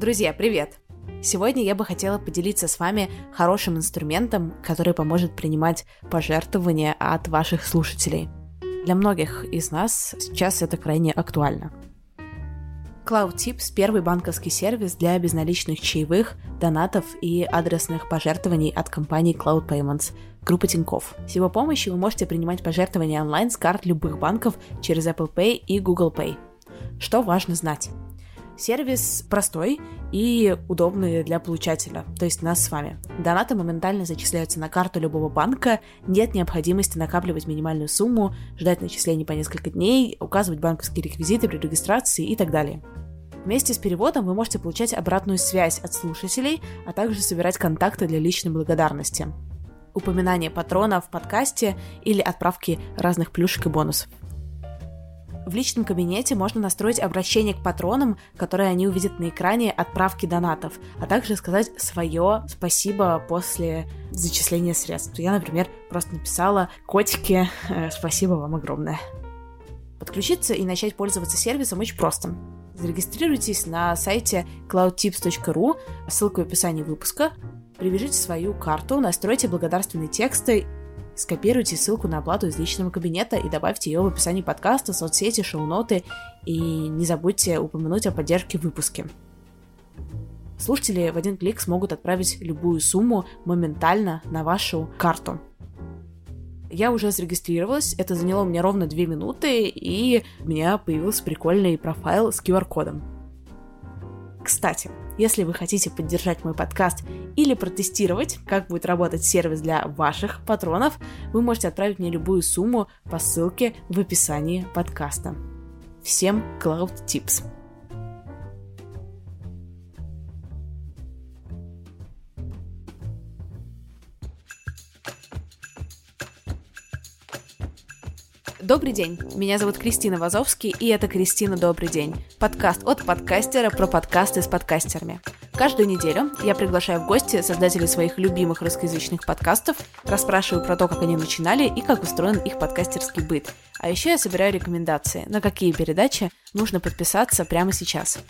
Друзья, привет! Сегодня я бы хотела поделиться с вами хорошим инструментом, который поможет принимать пожертвования от ваших слушателей. Для многих из нас сейчас это крайне актуально. CloudTips – первый банковский сервис для безналичных чаевых, донатов и адресных пожертвований от компании Cloud Payments, группы Тинькофф. С его помощью вы можете принимать пожертвования онлайн с карт любых банков через Apple Pay и Google Pay. Что важно знать? Сервис простой и удобный для получателя, то есть нас с вами. Донаты моментально зачисляются на карту любого банка, нет необходимости накапливать минимальную сумму, ждать начислений по несколько дней, указывать банковские реквизиты при регистрации и так далее. Вместе с переводом вы можете получать обратную связь от слушателей, а также собирать контакты для личной благодарности. Упоминание патрона в подкасте или отправки разных плюшек и бонусов. В личном кабинете можно настроить обращение к патронам, которые они увидят на экране отправки донатов, а также сказать свое спасибо после зачисления средств. Я, например, просто написала «Котики, э, спасибо вам огромное». Подключиться и начать пользоваться сервисом очень просто. Зарегистрируйтесь на сайте cloudtips.ru, ссылка в описании выпуска, привяжите свою карту, настройте благодарственные тексты Скопируйте ссылку на оплату из личного кабинета и добавьте ее в описании подкаста, соцсети, шоу-ноты и не забудьте упомянуть о поддержке в выпуске. Слушатели в один клик смогут отправить любую сумму моментально на вашу карту. Я уже зарегистрировалась, это заняло у меня ровно 2 минуты, и у меня появился прикольный профайл с QR-кодом. Кстати, если вы хотите поддержать мой подкаст или протестировать, как будет работать сервис для ваших патронов, вы можете отправить мне любую сумму по ссылке в описании подкаста. Всем Cloud Tips! Добрый день, меня зовут Кристина Вазовский, и это Кристина Добрый день. Подкаст от подкастера про подкасты с подкастерами. Каждую неделю я приглашаю в гости создателей своих любимых русскоязычных подкастов, расспрашиваю про то, как они начинали и как устроен их подкастерский быт. А еще я собираю рекомендации, на какие передачи нужно подписаться прямо сейчас.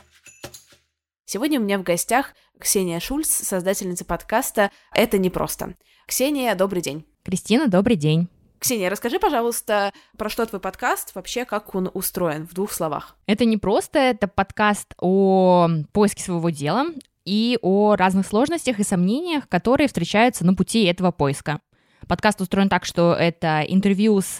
Сегодня у меня в гостях Ксения Шульц, создательница подкаста «Это непросто». Ксения, добрый день. Кристина, добрый день. Ксения, расскажи, пожалуйста, про что твой подкаст, вообще как он устроен в двух словах. Это не просто, это подкаст о поиске своего дела и о разных сложностях и сомнениях, которые встречаются на пути этого поиска. Подкаст устроен так, что это интервью с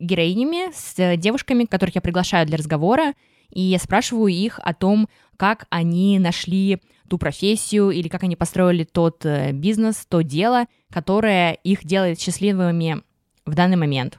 героинями, с девушками, которых я приглашаю для разговора, и я спрашиваю их о том, как они нашли ту профессию или как они построили тот э, бизнес, то дело, которое их делает счастливыми в данный момент.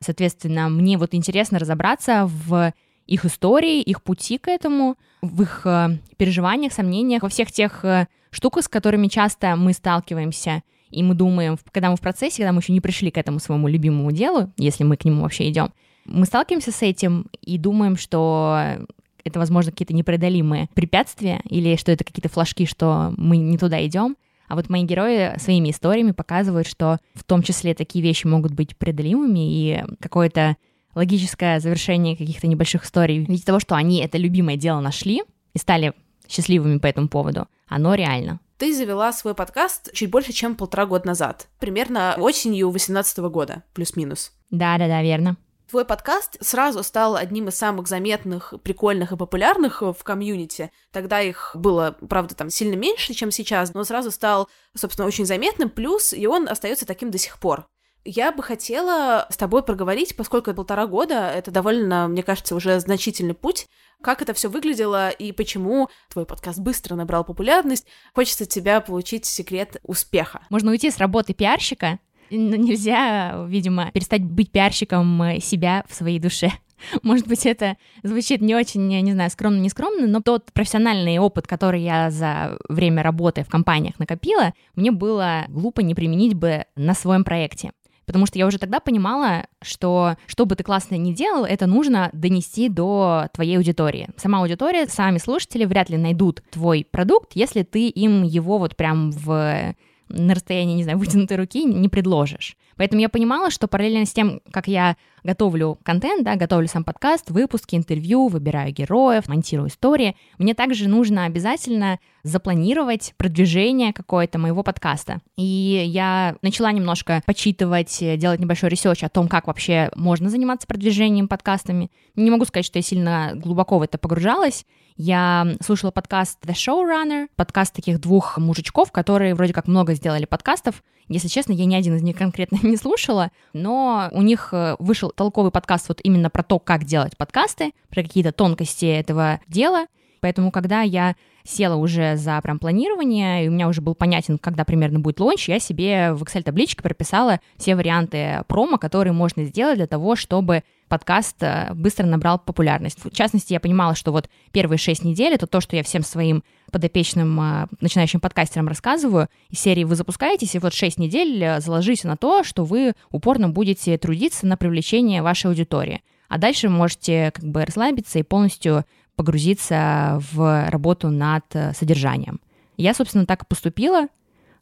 Соответственно, мне вот интересно разобраться в их истории, их пути к этому, в их э, переживаниях, сомнениях, во всех тех э, штуках, с которыми часто мы сталкиваемся, и мы думаем, когда мы в процессе, когда мы еще не пришли к этому своему любимому делу, если мы к нему вообще идем, мы сталкиваемся с этим и думаем, что это, возможно, какие-то непреодолимые препятствия или что это какие-то флажки, что мы не туда идем. А вот мои герои своими историями показывают, что в том числе такие вещи могут быть преодолимыми, и какое-то логическое завершение каких-то небольших историй в виде того, что они это любимое дело нашли и стали счастливыми по этому поводу, оно реально. Ты завела свой подкаст чуть больше, чем полтора года назад, примерно осенью 2018 года, плюс-минус. Да-да-да, верно. Твой подкаст сразу стал одним из самых заметных, прикольных и популярных в комьюнити. Тогда их было, правда, там сильно меньше, чем сейчас, но сразу стал, собственно, очень заметным, плюс и он остается таким до сих пор. Я бы хотела с тобой проговорить, поскольку полтора года — это довольно, мне кажется, уже значительный путь, как это все выглядело и почему твой подкаст быстро набрал популярность. Хочется от тебя получить секрет успеха. Можно уйти с работы пиарщика но нельзя, видимо, перестать быть пиарщиком э, себя в своей душе. Может быть, это звучит не очень, я не знаю, скромно, не скромно, но тот профессиональный опыт, который я за время работы в компаниях накопила, мне было глупо не применить бы на своем проекте. Потому что я уже тогда понимала, что что бы ты классно ни делал, это нужно донести до твоей аудитории. Сама аудитория, сами слушатели вряд ли найдут твой продукт, если ты им его вот прям в на расстоянии, не знаю, вытянутой руки не предложишь. Поэтому я понимала, что параллельно с тем, как я готовлю контент, да, готовлю сам подкаст, выпуски, интервью, выбираю героев, монтирую истории, мне также нужно обязательно запланировать продвижение какое-то моего подкаста. И я начала немножко почитывать, делать небольшой research о том, как вообще можно заниматься продвижением подкастами. Не могу сказать, что я сильно глубоко в это погружалась, я слушала подкаст The Showrunner, подкаст таких двух мужичков, которые вроде как много сделали подкастов. Если честно, я ни один из них конкретно не слушала, но у них э, вышел толковый подкаст вот именно про то, как делать подкасты, про какие-то тонкости этого дела. Поэтому, когда я села уже за прям планирование, и у меня уже был понятен, когда примерно будет лонч, я себе в Excel-табличке прописала все варианты промо, которые можно сделать для того, чтобы подкаст э, быстро набрал популярность. В частности, я понимала, что вот первые шесть недель это то, что я всем своим подопечным э, начинающим подкастерам рассказываю. Из серии вы запускаетесь, и вот шесть недель э, заложите на то, что вы упорно будете трудиться на привлечение вашей аудитории. А дальше можете как бы расслабиться и полностью погрузиться в работу над содержанием. Я, собственно, так и поступила.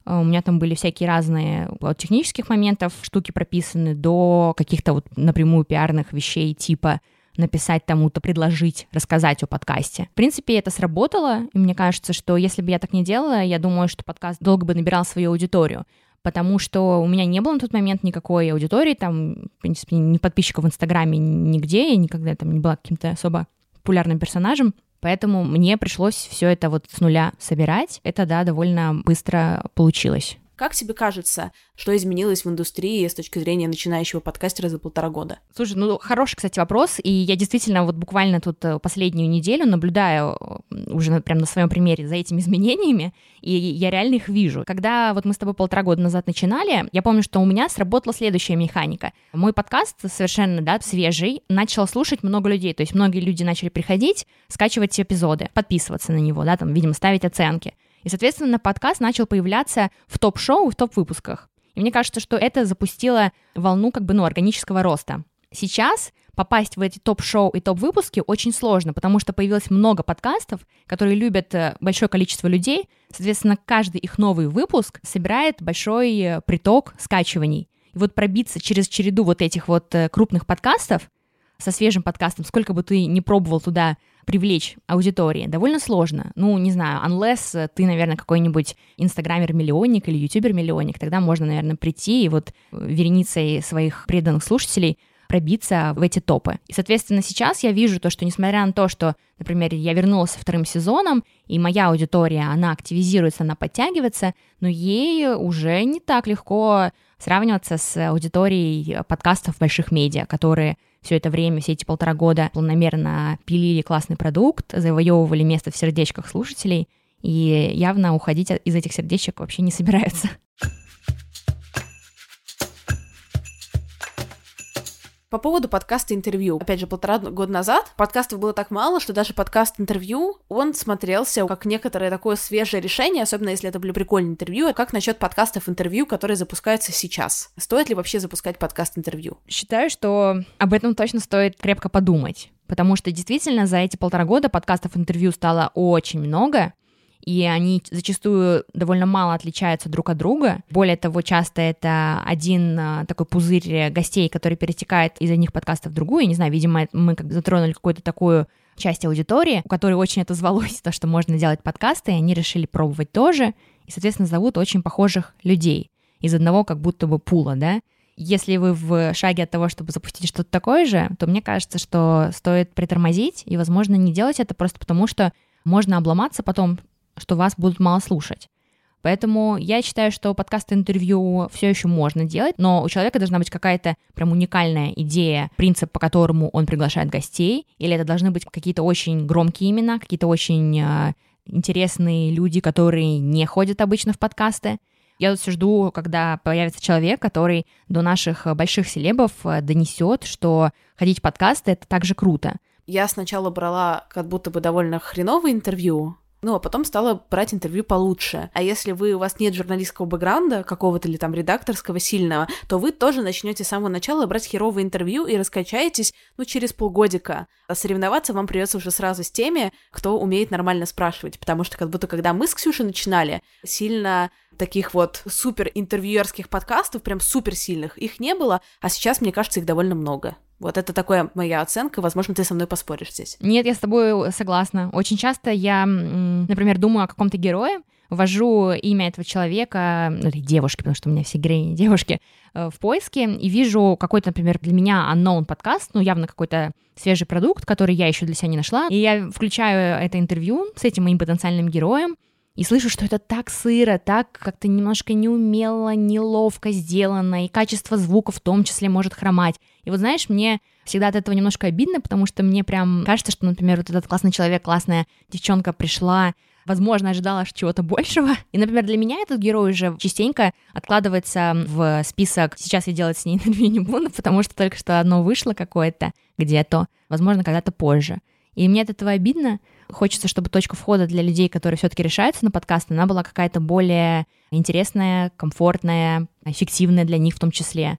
У меня там были всякие разные от технических моментов штуки прописаны до каких-то вот напрямую пиарных вещей типа написать тому-то, предложить, рассказать о подкасте. В принципе, это сработало, и мне кажется, что если бы я так не делала, я думаю, что подкаст долго бы набирал свою аудиторию, потому что у меня не было на тот момент никакой аудитории, там, в принципе, ни подписчиков в Инстаграме нигде, я никогда там не была каким-то особо популярным персонажем, Поэтому мне пришлось все это вот с нуля собирать. Это, да, довольно быстро получилось. Как тебе кажется, что изменилось в индустрии с точки зрения начинающего подкастера за полтора года? Слушай, ну хороший, кстати, вопрос, и я действительно вот буквально тут э, последнюю неделю наблюдаю э, уже прям на своем примере за этими изменениями, и я реально их вижу. Когда вот мы с тобой полтора года назад начинали, я помню, что у меня сработала следующая механика. Мой подкаст совершенно, да, свежий, начал слушать много людей, то есть многие люди начали приходить, скачивать эпизоды, подписываться на него, да, там, видимо, ставить оценки. И, соответственно, подкаст начал появляться в топ-шоу, в топ-выпусках. И мне кажется, что это запустило волну как бы, ну, органического роста. Сейчас попасть в эти топ-шоу и топ-выпуски очень сложно, потому что появилось много подкастов, которые любят э, большое количество людей. Соответственно, каждый их новый выпуск собирает большой э, приток скачиваний. И вот пробиться через череду вот этих вот э, крупных подкастов со свежим подкастом, сколько бы ты ни пробовал туда привлечь аудитории довольно сложно. Ну, не знаю, unless ты, наверное, какой-нибудь инстаграмер-миллионник или ютубер-миллионник, тогда можно, наверное, прийти и вот вереницей своих преданных слушателей пробиться в эти топы. И, соответственно, сейчас я вижу то, что несмотря на то, что, например, я вернулась со вторым сезоном, и моя аудитория, она активизируется, она подтягивается, но ей уже не так легко сравниваться с аудиторией подкастов больших медиа, которые все это время, все эти полтора года планомерно пилили классный продукт, завоевывали место в сердечках слушателей, и явно уходить из этих сердечек вообще не собираются. По поводу подкаста интервью. Опять же, полтора года назад подкастов было так мало, что даже подкаст интервью, он смотрелся как некоторое такое свежее решение, особенно если это были прикольные интервью. Как насчет подкастов интервью, которые запускаются сейчас? Стоит ли вообще запускать подкаст интервью? Считаю, что об этом точно стоит крепко подумать. Потому что действительно за эти полтора года подкастов интервью стало очень много, и они зачастую довольно мало отличаются друг от друга. Более того, часто это один а, такой пузырь гостей, который перетекает из одних подкастов в другую. Не знаю, видимо, мы как затронули какую-то такую часть аудитории, у которой очень это звалось, то, что можно делать подкасты, и они решили пробовать тоже, и, соответственно, зовут очень похожих людей из одного как будто бы пула, да. Если вы в шаге от того, чтобы запустить что-то такое же, то мне кажется, что стоит притормозить и, возможно, не делать это просто потому, что можно обломаться потом что вас будут мало слушать. Поэтому я считаю, что подкаст-интервью все еще можно делать, но у человека должна быть какая-то прям уникальная идея, принцип, по которому он приглашает гостей, или это должны быть какие-то очень громкие имена, какие-то очень э, интересные люди, которые не ходят обычно в подкасты. Я тут все жду, когда появится человек, который до наших больших селебов э, донесет, что ходить в подкасты — это также круто. Я сначала брала как будто бы довольно хреновое интервью, ну, а потом стала брать интервью получше. А если вы, у вас нет журналистского бэкграунда, какого-то или там редакторского сильного, то вы тоже начнете с самого начала брать херовое интервью и раскачаетесь, ну, через полгодика. А соревноваться вам придется уже сразу с теми, кто умеет нормально спрашивать, потому что как будто когда мы с Ксюшей начинали, сильно таких вот супер интервьюерских подкастов, прям супер сильных, их не было, а сейчас, мне кажется, их довольно много. Вот это такая моя оценка. Возможно, ты со мной поспоришь здесь. Нет, я с тобой согласна. Очень часто я, например, думаю о каком-то герое, ввожу имя этого человека, ну, или девушки, потому что у меня все героини девушки, э, в поиске, и вижу какой-то, например, для меня unknown подкаст, ну, явно какой-то свежий продукт, который я еще для себя не нашла, и я включаю это интервью с этим моим потенциальным героем, и слышу, что это так сыро, так как-то немножко неумело, неловко сделано, и качество звука в том числе может хромать. И вот знаешь, мне всегда от этого немножко обидно, потому что мне прям кажется, что, например, вот этот классный человек, классная девчонка пришла, возможно, ожидала чего-то большего. И, например, для меня этот герой уже частенько откладывается в список «сейчас я делать с ней интервью не буду», потому что только что одно вышло какое-то где-то, возможно, когда-то позже. И мне от этого обидно. Хочется, чтобы точка входа для людей, которые все-таки решаются на подкаст, она была какая-то более интересная, комфортная, эффективная для них в том числе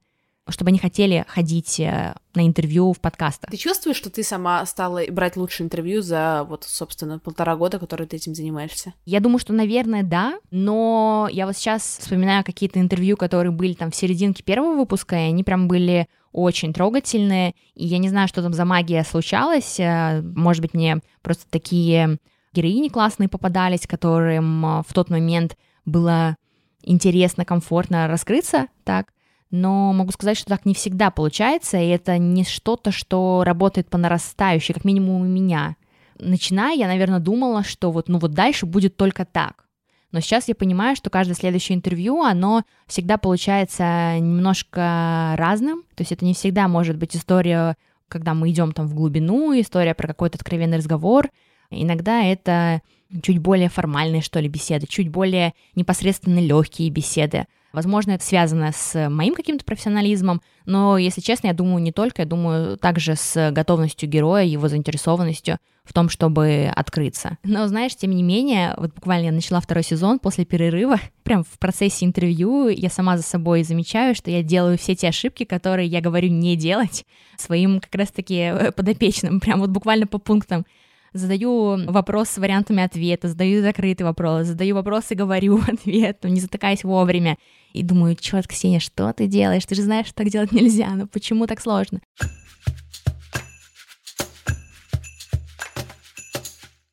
чтобы они хотели ходить э, на интервью в подкастах. Ты чувствуешь, что ты сама стала брать лучшее интервью за вот, собственно, полтора года, которые ты этим занимаешься? Я думаю, что, наверное, да, но я вот сейчас вспоминаю какие-то интервью, которые были там в серединке первого выпуска, и они прям были очень трогательные, и я не знаю, что там за магия случалась, э, может быть, мне просто такие героини классные попадались, которым э, в тот момент было интересно, комфортно раскрыться так, но могу сказать, что так не всегда получается, и это не что-то, что работает по нарастающей, как минимум у меня. Начиная, я, наверное, думала, что вот, ну вот дальше будет только так. Но сейчас я понимаю, что каждое следующее интервью, оно всегда получается немножко разным. То есть это не всегда может быть история, когда мы идем там в глубину, история про какой-то откровенный разговор. Иногда это чуть более формальные, что ли, беседы, чуть более непосредственно легкие беседы. Возможно, это связано с моим каким-то профессионализмом, но, если честно, я думаю не только, я думаю также с готовностью героя, его заинтересованностью в том, чтобы открыться. Но, знаешь, тем не менее, вот буквально я начала второй сезон после перерыва, прям в процессе интервью я сама за собой замечаю, что я делаю все те ошибки, которые я говорю не делать своим как раз-таки э, подопечным, прям вот буквально по пунктам задаю вопрос с вариантами ответа, задаю закрытый вопрос, задаю вопрос и говорю ответ, не затыкаясь вовремя. И думаю, черт, Ксения, что ты делаешь? Ты же знаешь, что так делать нельзя, но почему так сложно?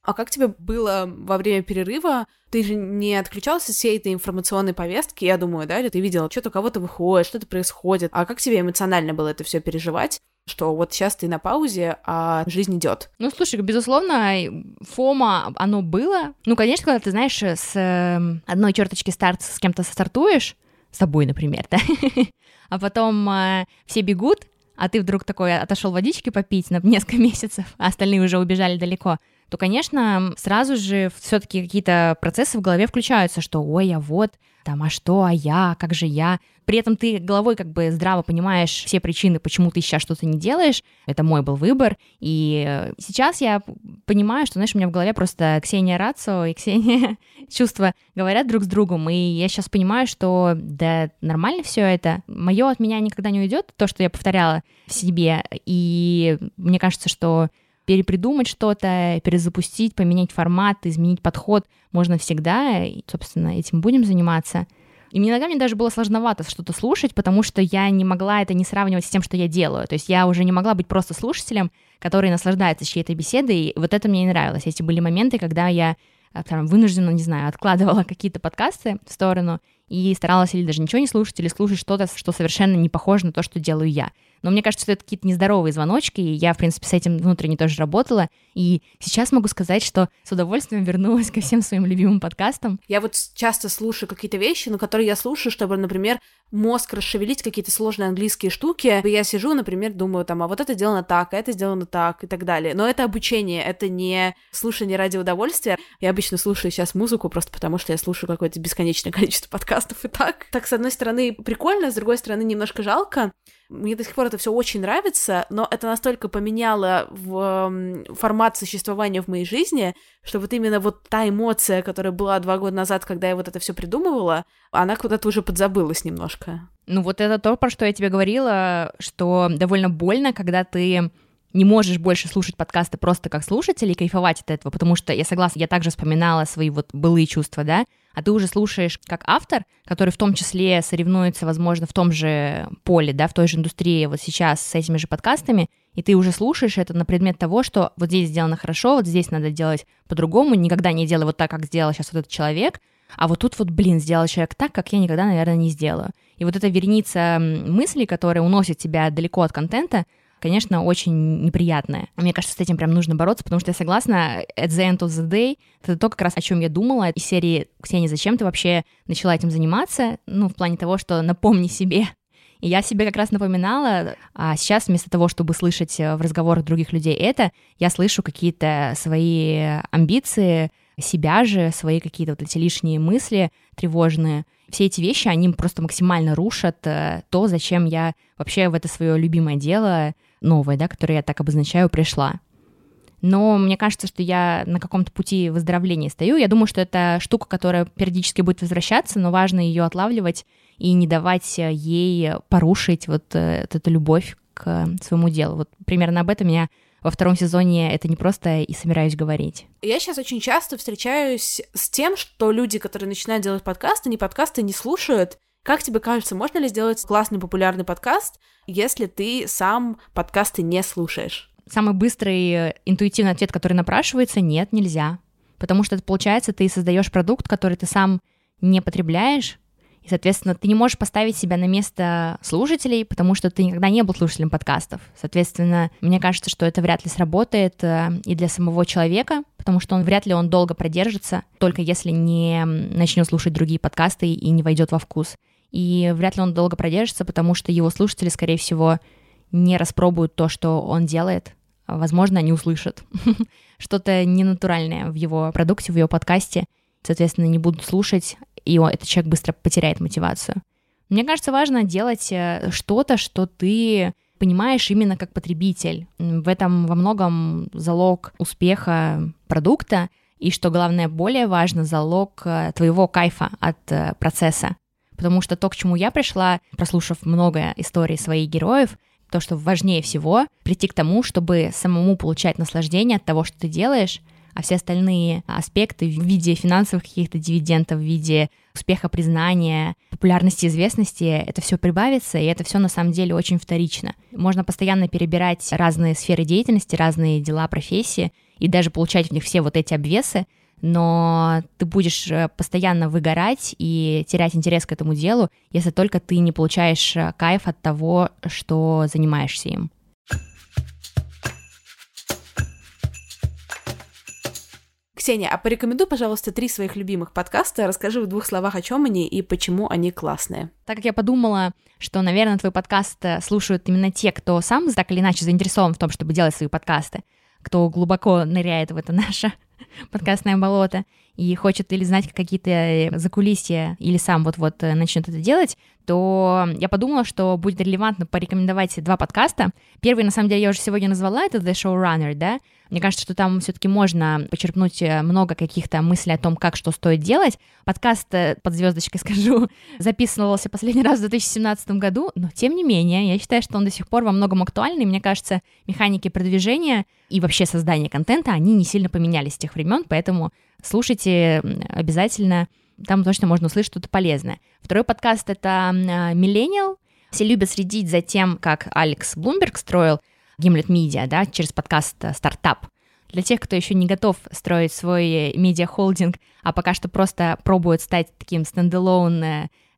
А как тебе было во время перерыва? Ты же не отключался от всей этой информационной повестки, я думаю, да, или ты видела, что-то кого-то выходит, что-то происходит. А как тебе эмоционально было это все переживать? Что вот сейчас ты на паузе, а жизнь идет. Ну, слушай, безусловно, фома, оно было. Ну, конечно, когда ты, знаешь, с эм, одной черточки старт с кем-то стартуешь, с собой, например, да, а потом э, все бегут, а ты вдруг такой отошел водички попить на несколько месяцев, а остальные уже убежали далеко, то, конечно, сразу же все-таки какие-то процессы в голове включаются, что ой, а вот, там, а что, а я, как же я. При этом ты головой как бы здраво понимаешь все причины, почему ты сейчас что-то не делаешь. Это мой был выбор. И сейчас я понимаю, что, знаешь, у меня в голове просто Ксения Рацио и Ксения чувства говорят друг с другом. И я сейчас понимаю, что да, нормально все это. Мое от меня никогда не уйдет, то, что я повторяла в себе. И мне кажется, что перепридумать что-то, перезапустить, поменять формат, изменить подход можно всегда, и, собственно, этим будем заниматься. И иногда мне даже было сложновато что-то слушать, потому что я не могла это не сравнивать с тем, что я делаю. То есть я уже не могла быть просто слушателем, который наслаждается чьей-то беседой, и вот это мне не нравилось. Эти были моменты, когда я там, вынужденно, не знаю, откладывала какие-то подкасты в сторону и старалась или даже ничего не слушать, или слушать что-то, что совершенно не похоже на то, что делаю я. Но мне кажется, что это какие-то нездоровые звоночки, и я, в принципе, с этим внутренне тоже работала. И сейчас могу сказать, что с удовольствием вернулась ко всем своим любимым подкастам. Я вот часто слушаю какие-то вещи, но которые я слушаю, чтобы, например, мозг расшевелить какие-то сложные английские штуки. Я сижу, например, думаю, там, а вот это сделано так, а это сделано так и так далее. Но это обучение, это не слушание ради удовольствия. Я обычно слушаю сейчас музыку просто потому, что я слушаю какое-то бесконечное количество подкастов и так. Так, с одной стороны, прикольно, с другой стороны, немножко жалко. Мне до сих пор это все очень нравится, но это настолько поменяло в формат существования в моей жизни, что вот именно вот та эмоция, которая была два года назад, когда я вот это все придумывала, она куда-то уже подзабылась немножко. Ну вот это то, про что я тебе говорила, что довольно больно, когда ты не можешь больше слушать подкасты просто как слушатель и кайфовать от этого, потому что я согласна, я также вспоминала свои вот былые чувства, да, а ты уже слушаешь как автор, который в том числе соревнуется, возможно, в том же поле, да, в той же индустрии вот сейчас с этими же подкастами, и ты уже слушаешь это на предмет того, что вот здесь сделано хорошо, вот здесь надо делать по-другому, никогда не делай вот так, как сделал сейчас вот этот человек, а вот тут вот, блин, сделал человек так, как я никогда, наверное, не сделаю. И вот эта вереница мыслей, которая уносит тебя далеко от контента, конечно, очень неприятная. Мне кажется, с этим прям нужно бороться, потому что я согласна, at the end of the day, это то, как раз о чем я думала из серии «Ксения, зачем ты вообще начала этим заниматься?» Ну, в плане того, что напомни себе, и я себе как раз напоминала, а сейчас вместо того, чтобы слышать в разговорах других людей это, я слышу какие-то свои амбиции, себя же, свои какие-то вот эти лишние мысли тревожные. Все эти вещи, они просто максимально рушат э, то, зачем я вообще в это свое любимое дело новое, да, которое я так обозначаю, пришла. Но мне кажется, что я на каком-то пути выздоровления стою. Я думаю, что это штука, которая периодически будет возвращаться, но важно ее отлавливать и не давать ей порушить э, вот эту любовь к своему делу. Вот примерно об этом я во втором сезоне это не просто и собираюсь говорить. Я сейчас очень часто встречаюсь с тем, что люди, которые начинают делать подкасты, не подкасты не слушают, как тебе кажется, можно ли сделать классный популярный подкаст, если ты сам подкасты не слушаешь? Самый быстрый э, интуитивный ответ, который напрашивается, нет, нельзя. Потому что получается, ты создаешь продукт, который ты сам не потребляешь, и, соответственно, ты не можешь поставить себя на место слушателей, потому что ты никогда не был слушателем подкастов. Соответственно, мне кажется, что это вряд ли сработает э, и для самого человека, потому что он вряд ли он долго продержится, только если не начнет слушать другие подкасты и не войдет во вкус и вряд ли он долго продержится, потому что его слушатели, скорее всего, не распробуют то, что он делает. Возможно, они услышат что-то ненатуральное в его продукте, в его подкасте, соответственно, не будут слушать, и этот человек быстро потеряет мотивацию. Мне кажется, важно делать э, что-то, что ты понимаешь именно как потребитель. В этом во многом залог успеха продукта, и что главное, более важно, залог э, твоего кайфа от э, процесса. Потому что то, к чему я пришла, прослушав много историй своих героев, то, что важнее всего, прийти к тому, чтобы самому получать наслаждение от того, что ты делаешь, а все остальные аспекты в виде финансовых каких-то дивидендов, в виде успеха, признания, популярности, известности, это все прибавится, и это все на самом деле очень вторично. Можно постоянно перебирать разные сферы деятельности, разные дела, профессии, и даже получать в них все вот эти обвесы, но ты будешь э, постоянно выгорать и терять интерес к этому делу, если только ты не получаешь э, кайф от того, что занимаешься им. Ксения, а порекомендуй, пожалуйста, три своих любимых подкаста, расскажи в двух словах, о чем они и почему они классные. Так как я подумала, что, наверное, твой подкаст э, слушают именно те, кто сам так или иначе заинтересован в том, чтобы делать свои подкасты, кто глубоко ныряет в это наше подкастное болото и хочет или знать какие-то э, закулисья, или сам вот-вот э, начнет это делать, то я подумала, что будет релевантно порекомендовать два подкаста. Первый, на самом деле, я уже сегодня назвала, это The Showrunner, да, мне кажется, что там все-таки можно почерпнуть э, много каких-то мыслей о том, как что стоит делать. Подкаст под звездочкой скажу, записывался последний раз в 2017 году, но тем не менее, я считаю, что он до сих пор во многом актуальный. Мне кажется, механики продвижения и вообще создания контента, они не сильно поменялись с тех времен, поэтому слушайте обязательно. Там точно можно услышать что-то полезное. Второй подкаст — это «Миллениал». Все любят следить за тем, как Алекс Блумберг строил Gimlet Media, да, через подкаст «Стартап». Для тех, кто еще не готов строить свой медиа-холдинг, а пока что просто пробует стать таким стендалоун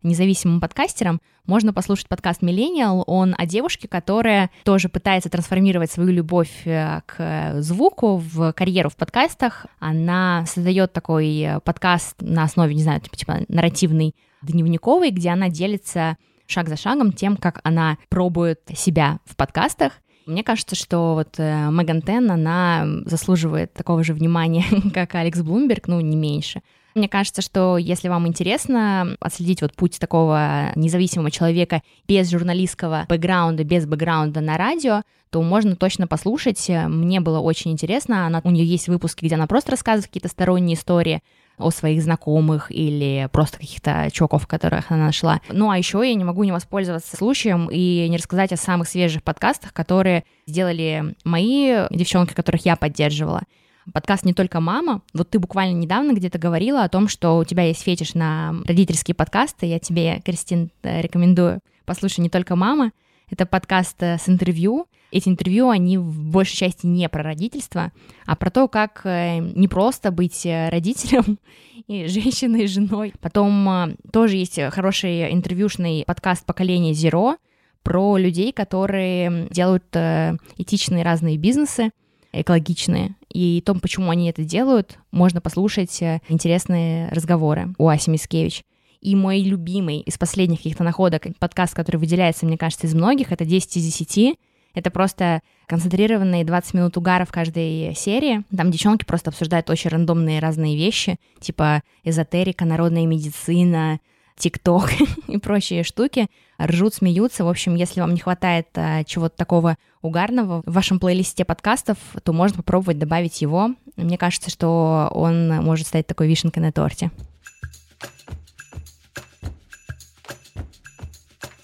независимым подкастером, можно послушать подкаст «Миллениал». Он о девушке, которая тоже пытается трансформировать свою любовь э, к звуку в карьеру в подкастах. Она создает такой э, подкаст на основе, не знаю, типа, типа нарративный, дневниковый, где она делится шаг за шагом тем, как она пробует себя в подкастах. Мне кажется, что вот э, Меган Тен, она заслуживает такого же внимания, как Алекс Блумберг, ну, не меньше. Мне кажется, что если вам интересно отследить вот путь такого независимого человека без журналистского бэкграунда, без бэкграунда на радио, то можно точно послушать. Мне было очень интересно. Она, у нее есть выпуски, где она просто рассказывает какие-то сторонние истории, о своих знакомых или просто каких-то чуваков, которых она нашла. Ну, а еще я не могу не воспользоваться случаем и не рассказать о самых свежих подкастах, которые сделали мои девчонки, которых я поддерживала. Подкаст «Не только мама». Вот ты буквально недавно где-то говорила о том, что у тебя есть фетиш на родительские подкасты. Я тебе, Кристин, э, рекомендую послушай «Не только мама». Это подкаст э, с интервью. Эти интервью, они в большей части не про родительство, а про то, как э, не просто быть родителем, и женщиной, и женой. Потом тоже есть хороший интервьюшный подкаст «Поколение Zero», про людей, которые делают этичные разные бизнесы, экологичные. И о том, почему они это делают, можно послушать э, интересные разговоры у Аси Мискевич. И мой любимый из последних каких-то находок, подкаст, который выделяется, мне кажется, из многих, это 10 из 10. Это просто концентрированные 20 минут угара в каждой серии. Там девчонки просто обсуждают очень рандомные разные вещи, типа эзотерика, народная медицина, ТикТок и прочие штуки, ржут, смеются. В общем, если вам не хватает а, чего-то такого угарного в вашем плейлисте подкастов, то можно попробовать добавить его. Мне кажется, что он может стать такой вишенкой на торте.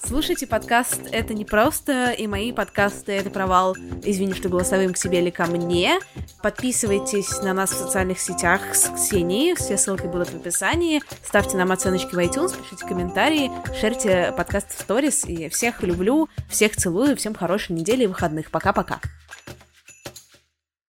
Слушайте подкаст «Это не просто», и мои подкасты «Это провал», извини, что голосовым к себе или ко мне. Подписывайтесь на нас в социальных сетях с Ксенией, все ссылки будут в описании. Ставьте нам оценочки в iTunes, пишите комментарии, шерьте подкаст в сторис. И всех люблю, всех целую, всем хорошей недели и выходных. Пока-пока.